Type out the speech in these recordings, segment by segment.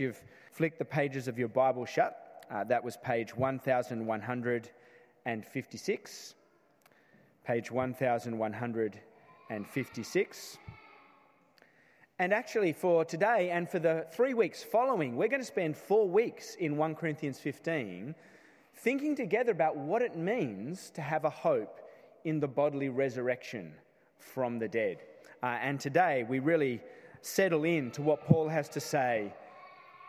you've flicked the pages of your Bible shut, uh, that was page 1156. Page 1156. And actually, for today and for the three weeks following, we're going to spend four weeks in 1 Corinthians 15 thinking together about what it means to have a hope in the bodily resurrection from the dead. Uh, and today, we really settle in to what Paul has to say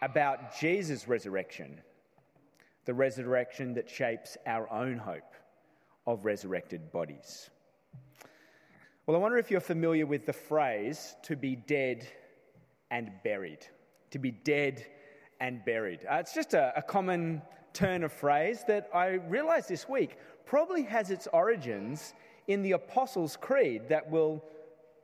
about Jesus' resurrection, the resurrection that shapes our own hope of resurrected bodies. Well, I wonder if you're familiar with the phrase to be dead and buried. To be dead and buried. Uh, it's just a, a common turn of phrase that I realized this week probably has its origins in the Apostles' Creed that we'll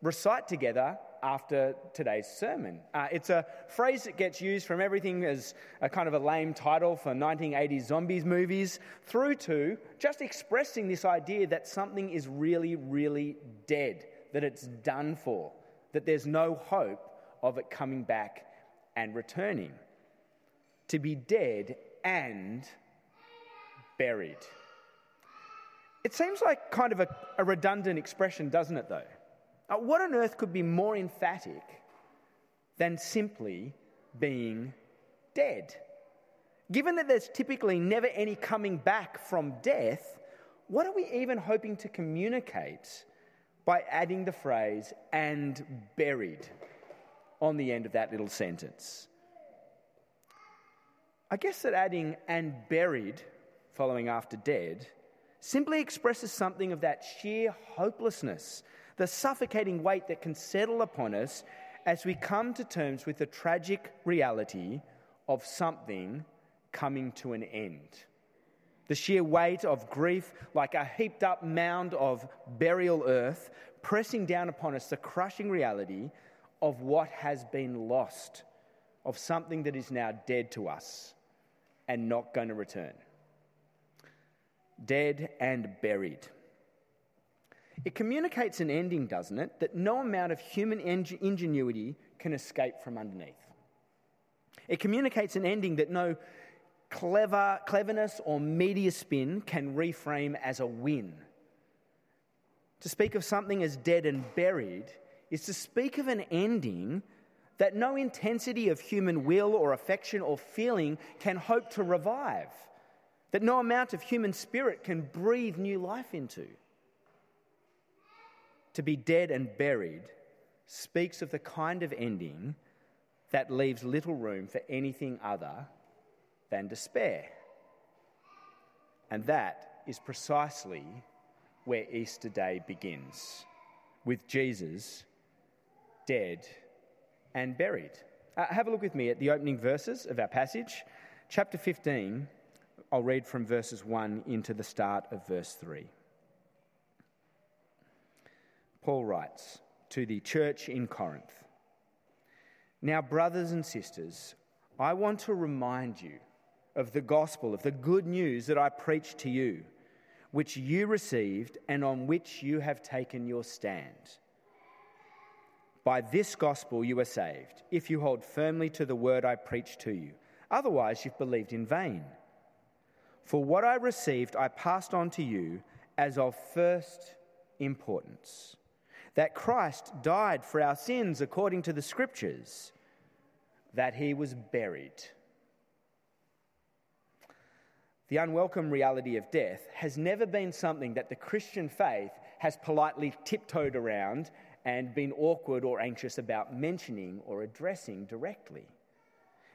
recite together after today's sermon. Uh, it's a phrase that gets used from everything as a kind of a lame title for 1980s zombies movies through to just expressing this idea that something is really, really dead, that it's done for, that there's no hope of it coming back and returning. To be dead and buried. It seems like kind of a, a redundant expression, doesn't it, though? Uh, what on earth could be more emphatic than simply being dead? Given that there's typically never any coming back from death, what are we even hoping to communicate by adding the phrase and buried on the end of that little sentence? I guess that adding and buried following after dead simply expresses something of that sheer hopelessness the suffocating weight that can settle upon us as we come to terms with the tragic reality of something coming to an end. The sheer weight of grief, like a heaped up mound of burial earth, pressing down upon us the crushing reality of what has been lost, of something that is now dead to us and not going to return. Dead and buried. It communicates an ending, doesn't it, that no amount of human ingenuity can escape from underneath. It communicates an ending that no clever, cleverness or media spin can reframe as a win. To speak of something as dead and buried is to speak of an ending that no intensity of human will or affection or feeling can hope to revive, that no amount of human spirit can breathe new life into to be dead and buried speaks of the kind of ending that leaves little room for anything other than despair. And that is precisely where Easter Day begins, with Jesus dead and buried. Uh, have a look with me at the opening verses of our passage, chapter 15. I'll read from verses 1 into the start of verse 3. Paul writes to the church in Corinth Now, brothers and sisters, I want to remind you of the gospel, of the good news that I preached to you, which you received and on which you have taken your stand. By this gospel you are saved, if you hold firmly to the word I preached to you. Otherwise, you've believed in vain. For what I received, I passed on to you as of first importance that Christ died for our sins according to the Scriptures, that he was buried. The unwelcome reality of death has never been something that the Christian faith has politely tiptoed around and been awkward or anxious about mentioning or addressing directly.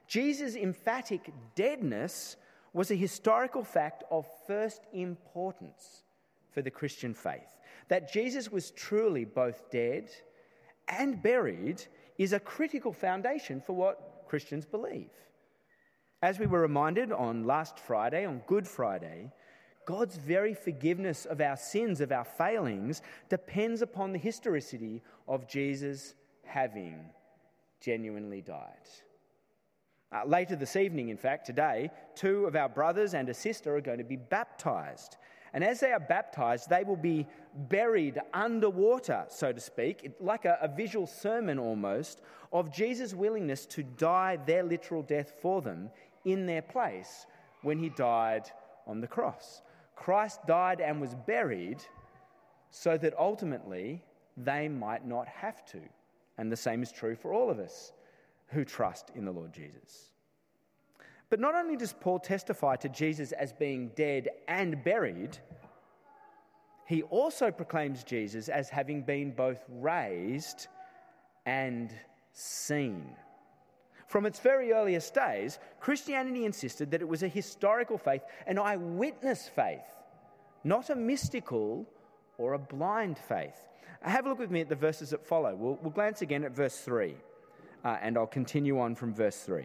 Jesus' emphatic deadness was a historical fact of first importance for the Christian faith. That Jesus was truly both dead and buried is a critical foundation for what Christians believe. As we were reminded on last Friday, on Good Friday, God's very forgiveness of our sins, of our failings, depends upon the historicity of Jesus having genuinely died. Uh, later this evening, in fact, today, two of our brothers and a sister are going to be baptized And as they are baptized, they will be buried underwater, so to speak, like a, a, visual sermon almost of Jesus' willingness to die their literal death for them in their place when he died on the cross. Christ died and was buried so that ultimately they might not have to. And the same is true for all of us who trust in the Lord Jesus. But not only does Paul testify to Jesus as being dead and buried, he also proclaims Jesus as having been both raised and seen. From its very earliest days, Christianity insisted that it was a historical faith, an eyewitness faith, not a mystical or a blind faith. Have a look with me at the verses that follow. We'll, we'll glance again at verse 3, uh, and I'll continue on from verse 3.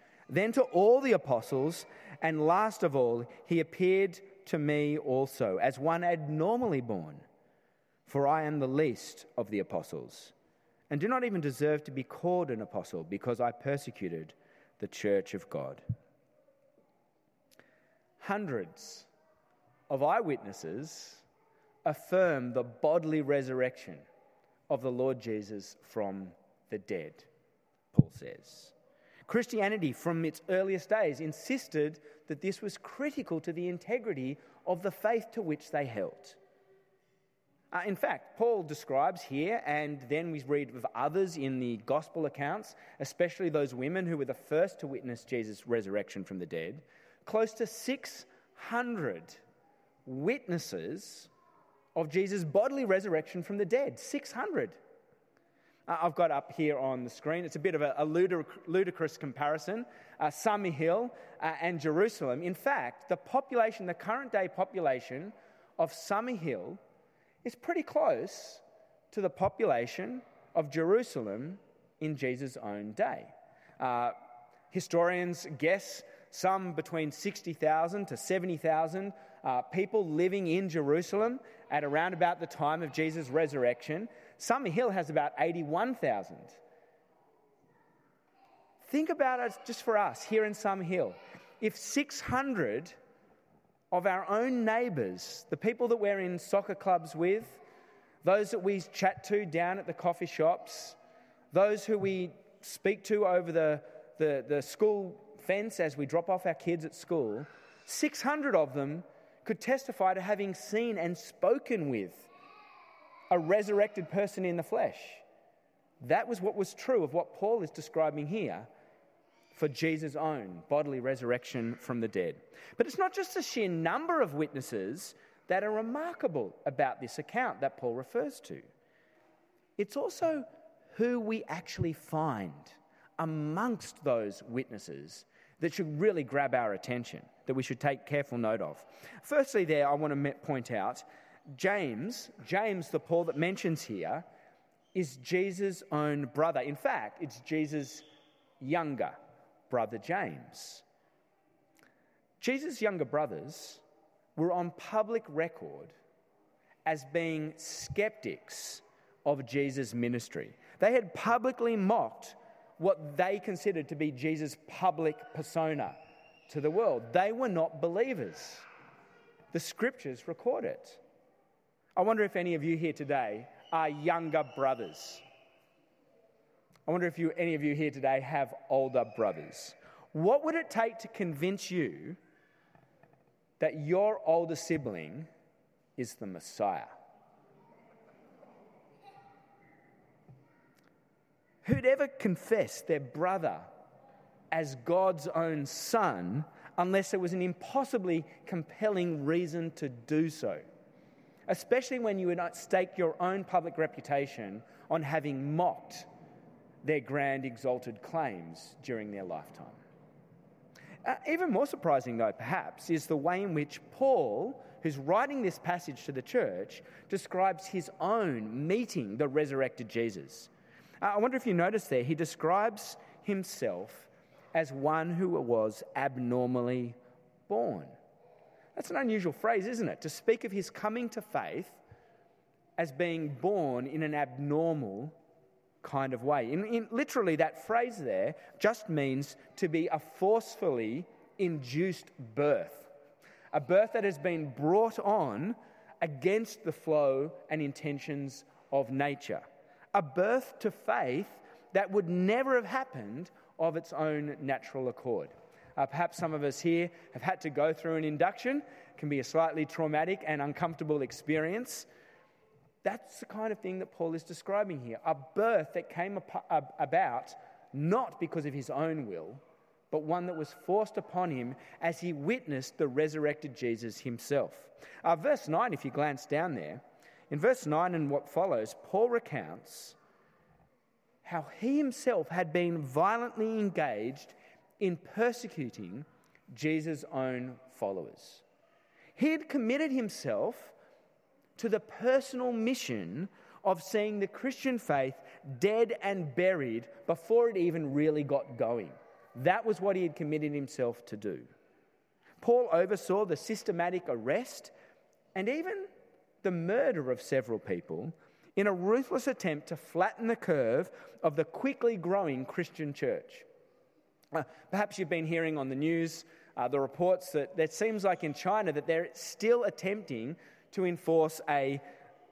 then to all the apostles, and last of all, he appeared to me also, as one abnormally born. For I am the least of the apostles, and do not even deserve to be called an apostle, because I persecuted the church of God. Hundreds of eyewitnesses affirm the bodily resurrection of the Lord Jesus from the dead, Paul says. Christianity, from its earliest days, insisted that this was critical to the integrity of the faith to which they held. Uh, in fact, Paul describes here, and then we read of others in the gospel accounts, especially those women who were the first to witness Jesus' resurrection from the dead, close to 600 witnesses of Jesus' bodily resurrection from the dead. 600. Uh, I've got up here on the screen. It's a bit of a, a ludicrous comparison. Uh, Summerhill uh, and Jerusalem. In fact, the population, the current day population of Summerhill is pretty close to the population of Jerusalem in Jesus' own day. Uh, historians guess some between 60,000 to 70,000 uh, people living in Jerusalem at around about the time of Jesus' resurrection. Summerhill has about 81,000. Think about it just for us here in Summerhill. If 600 of our own neighbours, the people that we're in soccer clubs with, those that we chat to down at the coffee shops, those who we speak to over the, the, the school fence as we drop off our kids at school, 600 of them could testify to having seen and spoken with a resurrected person in the flesh. That was what was true of what Paul is describing here for Jesus' own bodily resurrection from the dead. But it's not just the sheer number of witnesses that are remarkable about this account that Paul refers to, it's also who we actually find amongst those witnesses that should really grab our attention, that we should take careful note of. Firstly, there, I want to point out James, James, the Paul that mentions here, is Jesus' own brother. In fact, it's Jesus' younger brother, James. Jesus' younger brothers were on public record as being skeptics of Jesus' ministry. They had publicly mocked what they considered to be Jesus' public persona to the world. They were not believers. The scriptures record it. I wonder if any of you here today are younger brothers. I wonder if you, any of you here today have older brothers. What would it take to convince you that your older sibling is the Messiah? Who'd ever confess their brother as God's own son unless there was an impossibly compelling reason to do so? Especially when you would not stake your own public reputation on having mocked their grand exalted claims during their lifetime. Uh, even more surprising, though, perhaps, is the way in which Paul, who's writing this passage to the church, describes his own meeting the resurrected Jesus. Uh, I wonder if you notice there, he describes himself as one who was abnormally born. That's an unusual phrase, isn't it? To speak of his coming to faith as being born in an abnormal kind of way. In, in, literally, that phrase there just means to be a forcefully induced birth, a birth that has been brought on against the flow and intentions of nature, a birth to faith that would never have happened of its own natural accord. Uh, perhaps some of us here have had to go through an induction. It can be a slightly traumatic and uncomfortable experience. That's the kind of thing that Paul is describing here a birth that came about not because of his own will, but one that was forced upon him as he witnessed the resurrected Jesus himself. Uh, verse 9, if you glance down there, in verse 9 and what follows, Paul recounts how he himself had been violently engaged in persecuting Jesus' own followers. He had committed himself to the personal mission of seeing the Christian faith dead and buried before it even really got going. That was what he had committed himself to do. Paul oversaw the systematic arrest and even the murder of several people in a ruthless attempt to flatten the curve of the quickly growing Christian church. Uh, perhaps you've been hearing on the news uh, the reports that it seems like in China that they're still attempting to enforce a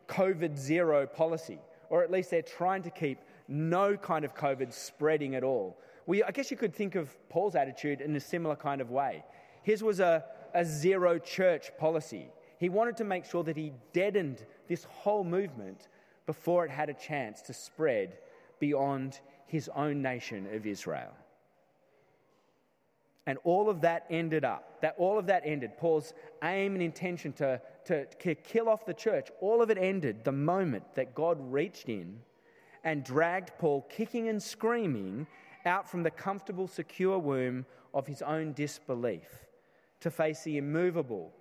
COVID zero policy, or at least they're trying to keep no kind of COVID spreading at all. We, I guess you could think of Paul's attitude in a similar kind of way. His was a, a zero church policy. He wanted to make sure that he deadened this whole movement before it had a chance to spread beyond his own nation of Israel. And all of that ended up, that all of that ended. Paul's aim and intention to, to, to kill off the church, all of it ended the moment that God reached in and dragged Paul, kicking and screaming, out from the comfortable, secure womb of his own disbelief to face the immovable,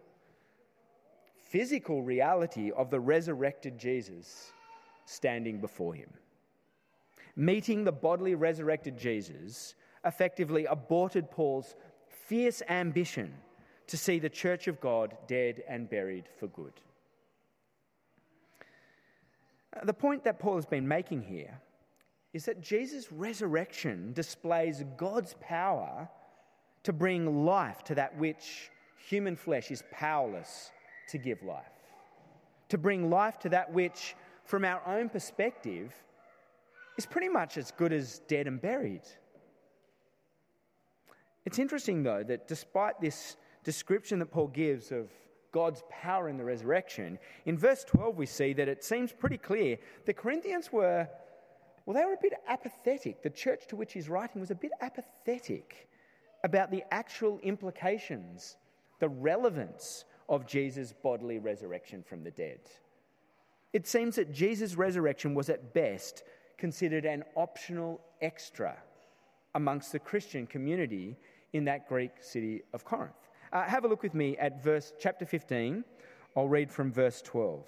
physical reality of the resurrected Jesus standing before him. Meeting the bodily resurrected Jesus effectively aborted Paul's fierce ambition to see the church of God dead and buried for good. Uh, the point that Paul has been making here is that Jesus' resurrection displays God's power to bring life to that which human flesh is powerless to give life, to bring life to that which, from our own perspective, is pretty much as good as dead and buried. It's interesting, though, that despite this description that Paul gives of God's power in the resurrection, in verse 12 we see that it seems pretty clear the Corinthians were, well, they were a bit apathetic. The church to which he's writing was a bit apathetic about the actual implications, the relevance of Jesus' bodily resurrection from the dead. It seems that Jesus' resurrection was at best considered an optional extra amongst the Christian community in that Greek city of Corinth. Uh, have a look with me at verse chapter 15. I'll read from verse 12.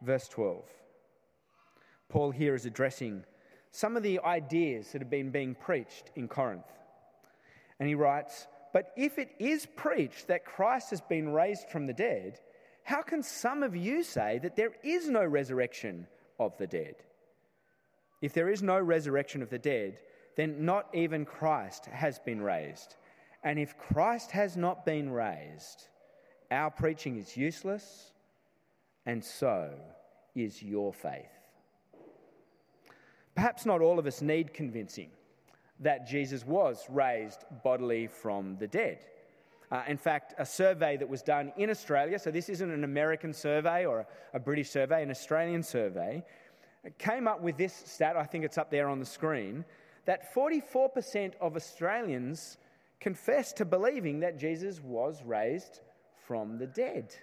Verse 12. Paul here is addressing some of the ideas that have been being preached in Corinth. And he writes, But if it is preached that Christ has been raised from the dead, how can some of you say that there is no resurrection of the dead? If there is no resurrection of the dead, then not even Christ has been raised. And if Christ has not been raised, our preaching is useless, and so is your faith. Perhaps not all of us need convincing that Jesus was raised bodily from the dead. Uh, in fact, a survey that was done in Australia, so this isn't an American survey or a, a British survey, an Australian survey, came up with this stat. I think it's up there on the screen that 44% of Australians confess to believing that Jesus was raised from the dead.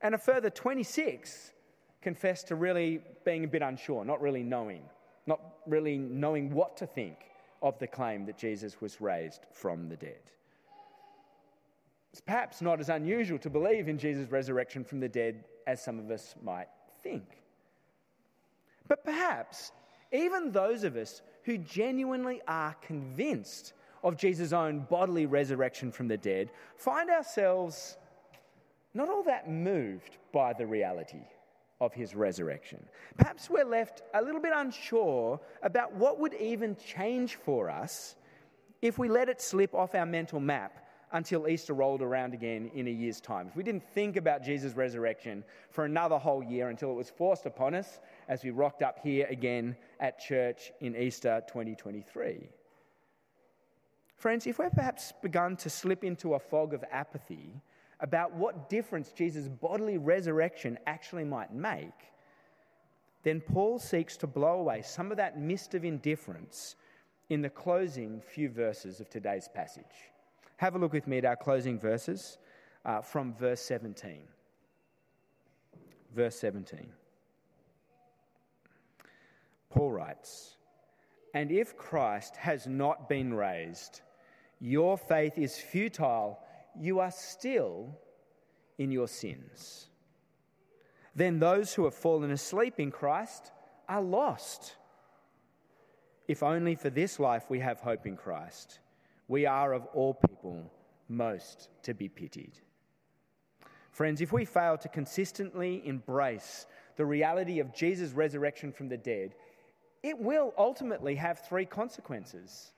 And a further 26 confess to really being a bit unsure, not really knowing, not really knowing what to think of the claim that Jesus was raised from the dead. It's perhaps not as unusual to believe in Jesus' resurrection from the dead as some of us might think. But perhaps even those of us who genuinely are convinced of Jesus' own bodily resurrection from the dead find ourselves not all that moved by the reality of his resurrection. Perhaps we're left a little bit unsure about what would even change for us if we let it slip off our mental map until Easter rolled around again in a year's time. If we didn't think about Jesus' resurrection for another whole year until it was forced upon us as we rocked up here again at church in Easter 2023. Friends, if we've perhaps begun to slip into a fog of apathy about what difference Jesus' bodily resurrection actually might make, then Paul seeks to blow away some of that mist of indifference in the closing few verses of today's passage. Have a look with me at our closing verses uh, from verse 17. Verse 17. Paul writes, And if Christ has not been raised, your faith is futile, you are still in your sins. Then those who have fallen asleep in Christ are lost. If only for this life we have hope in Christ we are of all people most to be pitied. Friends, if we fail to consistently embrace the reality of Jesus' resurrection from the dead, it will ultimately have three consequences.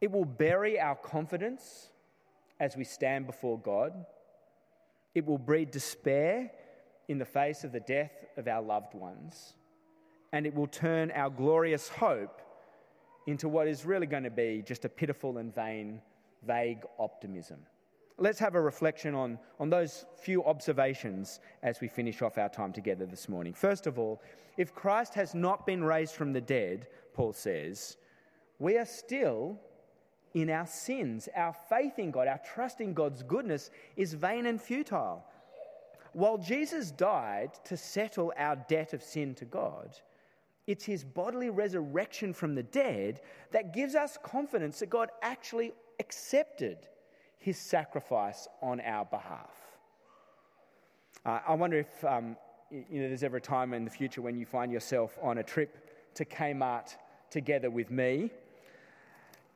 It will bury our confidence as we stand before God, it will breed despair in the face of the death of our loved ones, and it will turn our glorious hope into what is really going to be just a pitiful and vain, vague optimism. Let's have a reflection on, on those few observations as we finish off our time together this morning. First of all, if Christ has not been raised from the dead, Paul says, we are still in our sins. Our faith in God, our trust in God's goodness is vain and futile. While Jesus died to settle our debt of sin to God, it's his bodily resurrection from the dead that gives us confidence that God actually accepted his sacrifice on our behalf. Uh, I wonder if um, you know, there's ever a time in the future when you find yourself on a trip to Kmart together with me.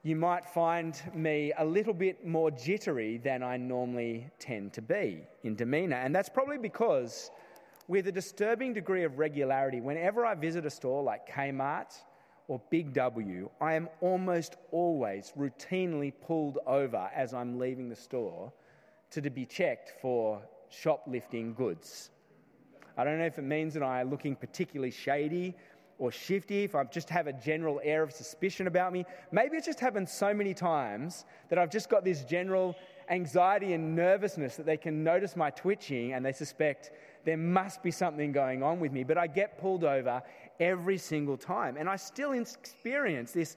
You might find me a little bit more jittery than I normally tend to be in demeanour. And that's probably because with a disturbing degree of regularity, whenever I visit a store like Kmart or Big W, I am almost always routinely pulled over as I'm leaving the store to, be checked for shoplifting goods. I don't know if it means that I'm looking particularly shady or shifty, if I just have a general air of suspicion about me. Maybe it's just happened so many times that I've just got this general anxiety and nervousness that they can notice my twitching and they suspect there must be something going on with me. But I get pulled over every single time. And I still experience this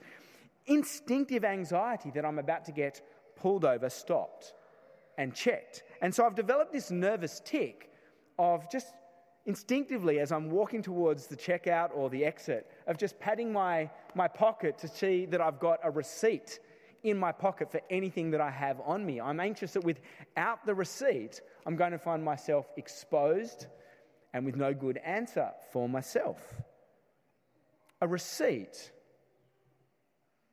instinctive anxiety that I'm about to get pulled over, stopped, and checked. And so I've developed this nervous tick of just instinctively, as I'm walking towards the checkout or the exit, of just patting my, my pocket to see that I've got a receipt in my pocket for anything that I have on me. I'm anxious that without the receipt, I'm going to find myself exposed and with no good answer for myself. A receipt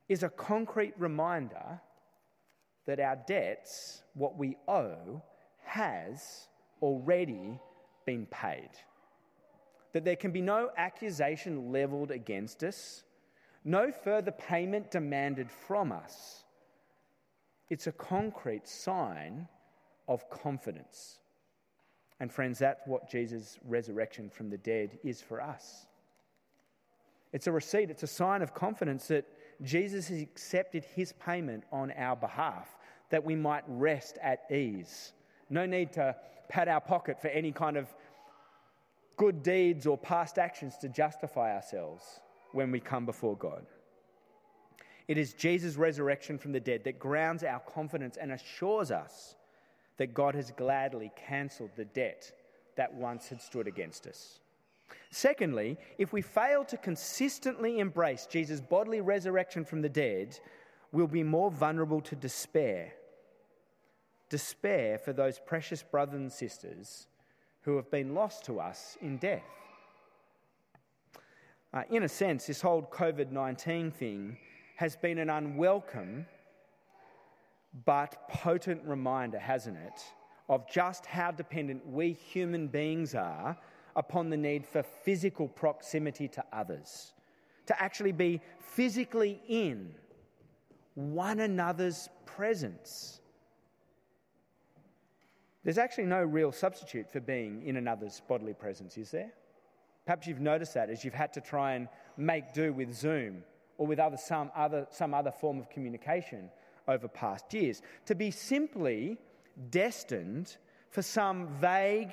is a concrete reminder that our debts, what we owe, has already been paid. That there can be no accusation leveled against us no further payment demanded from us. It's a concrete sign of confidence. And, friends, that's what Jesus' resurrection from the dead is for us. It's a receipt, it's a sign of confidence that Jesus has accepted his payment on our behalf, that we might rest at ease. No need to pat our pocket for any kind of good deeds or past actions to justify ourselves when we come before God. It is Jesus' resurrection from the dead that grounds our confidence and assures us that God has gladly cancelled the debt that once had stood against us. Secondly, if we fail to consistently embrace Jesus' bodily resurrection from the dead, we'll be more vulnerable to despair. Despair for those precious brothers and sisters who have been lost to us in death. Uh, in a sense, this whole COVID 19 thing has been an unwelcome but potent reminder, hasn't it, of just how dependent we human beings are upon the need for physical proximity to others, to actually be physically in one another's presence. There's actually no real substitute for being in another's bodily presence, is there? Perhaps you've noticed that as you've had to try and make do with Zoom or with other, some, other, some other form of communication over past years. To be simply destined for some vague,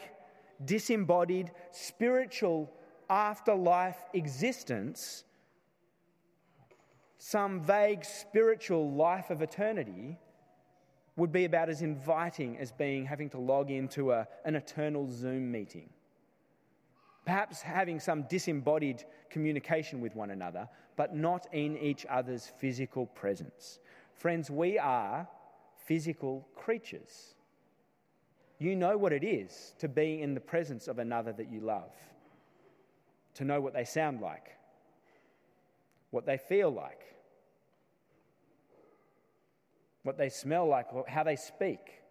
disembodied, spiritual afterlife existence, some vague spiritual life of eternity, would be about as inviting as being having to log into a, an eternal Zoom meeting. Perhaps having some disembodied communication with one another, but not in each other's physical presence. Friends, we are physical creatures. You know what it is to be in the presence of another that you love, to know what they sound like, what they feel like, what they smell like, how they speak.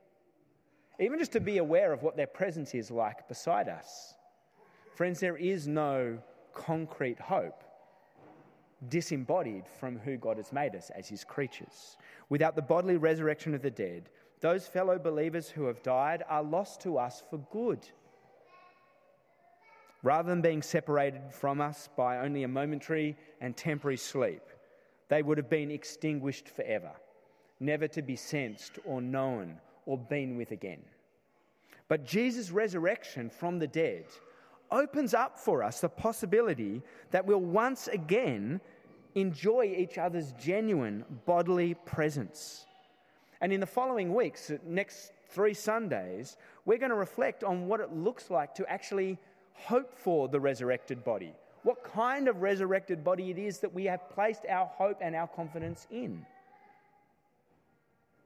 Even just to be aware of what their presence is like beside us. Friends, there is no concrete hope disembodied from who God has made us as his creatures. Without the bodily resurrection of the dead, those fellow believers who have died are lost to us for good. Rather than being separated from us by only a momentary and temporary sleep, they would have been extinguished forever, never to be sensed or known or been with again. But Jesus' resurrection from the dead opens up for us the possibility that we'll once again enjoy each other's genuine bodily presence. And in the following weeks, next three Sundays, we're going to reflect on what it looks like to actually hope for the resurrected body. What kind of resurrected body it is that we have placed our hope and our confidence in.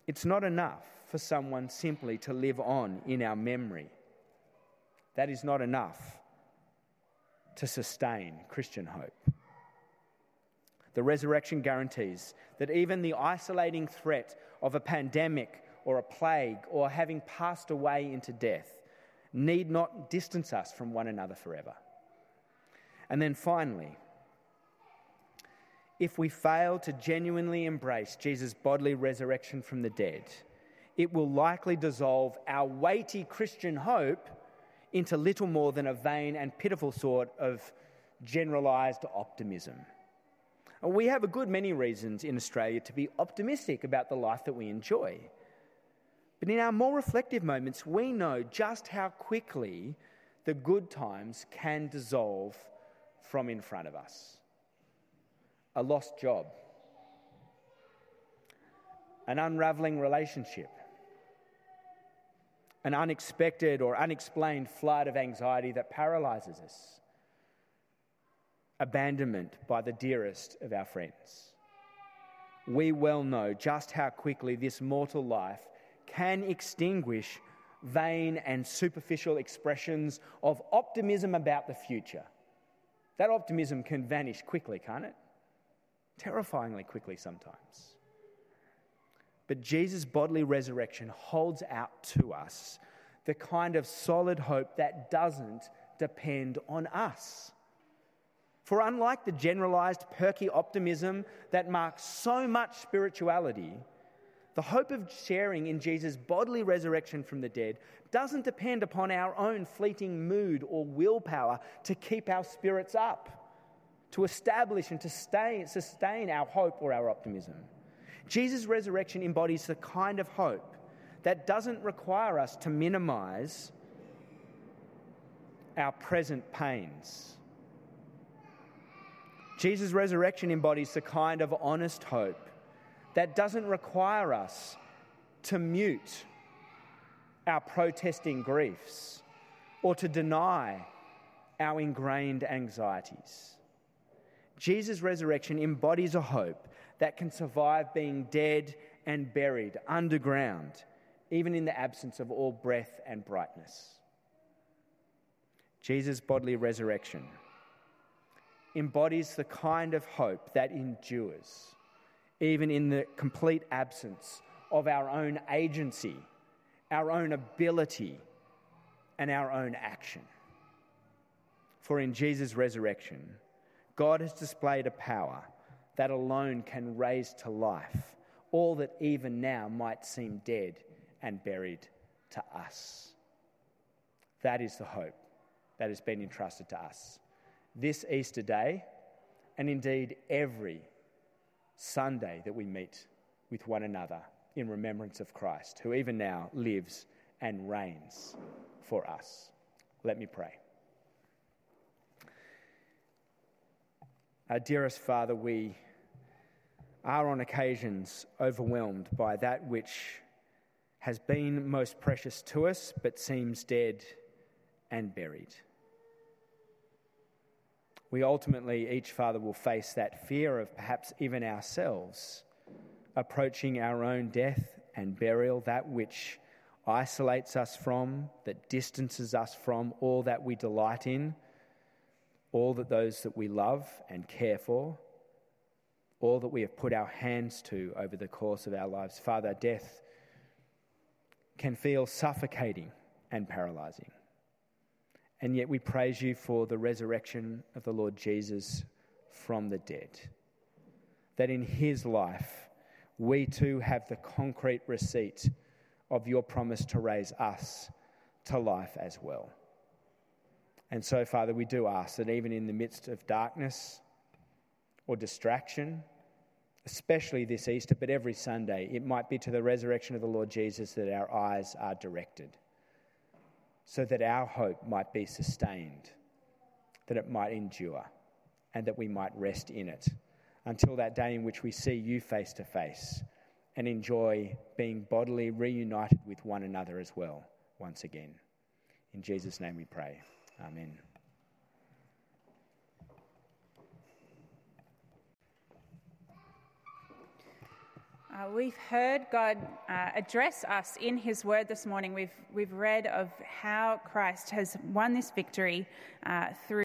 It's not enough for someone simply to live on in our memory. That is not enough to sustain Christian hope. The resurrection guarantees that even the isolating threat of a pandemic or a plague or having passed away into death need not distance us from one another forever. And then finally, if we fail to genuinely embrace Jesus' bodily resurrection from the dead, it will likely dissolve our weighty Christian hope into little more than a vain and pitiful sort of generalized optimism. We have a good many reasons in Australia to be optimistic about the life that we enjoy. But in our more reflective moments, we know just how quickly the good times can dissolve from in front of us. A lost job, an unraveling relationship, an unexpected or unexplained flood of anxiety that paralyzes us abandonment by the dearest of our friends. We well know just how quickly this mortal life can extinguish vain and superficial expressions of optimism about the future. That optimism can vanish quickly, can't it? Terrifyingly quickly sometimes. But Jesus' bodily resurrection holds out to us the kind of solid hope that doesn't depend on us. For unlike the generalized, perky optimism that marks so much spirituality, the hope of sharing in Jesus' bodily resurrection from the dead doesn't depend upon our own fleeting mood or willpower to keep our spirits up, to establish and to sustain our hope or our optimism. Jesus' resurrection embodies the kind of hope that doesn't require us to minimize our present pains Jesus' resurrection embodies the kind of honest hope that doesn't require us to mute our protesting griefs or to deny our ingrained anxieties. Jesus' resurrection embodies a hope that can survive being dead and buried underground, even in the absence of all breath and brightness. Jesus' bodily resurrection embodies the kind of hope that endures, even in the complete absence of our own agency, our own ability, and our own action. For in Jesus' resurrection, God has displayed a power that alone can raise to life all that even now might seem dead and buried to us. That is the hope that has been entrusted to us. This Easter day, and indeed every Sunday that we meet with one another in remembrance of Christ, who even now lives and reigns for us. Let me pray. Our dearest Father, we are on occasions overwhelmed by that which has been most precious to us but seems dead and buried. We ultimately, each Father, will face that fear of perhaps even ourselves approaching our own death and burial, that which isolates us from, that distances us from all that we delight in, all that those that we love and care for, all that we have put our hands to over the course of our lives. Father, death can feel suffocating and paralyzing. And yet we praise you for the resurrection of the Lord Jesus from the dead. That in his life, we too have the concrete receipt of your promise to raise us to life as well. And so, Father, we do ask that even in the midst of darkness or distraction, especially this Easter, but every Sunday, it might be to the resurrection of the Lord Jesus that our eyes are directed, so that our hope might be sustained, that it might endure, and that we might rest in it until that day in which we see you face to face and enjoy being bodily reunited with one another as well once again. In Jesus' name we pray. Amen. Uh, we've heard God uh, address us in His Word this morning. We've, we've read of how Christ has won this victory uh, through.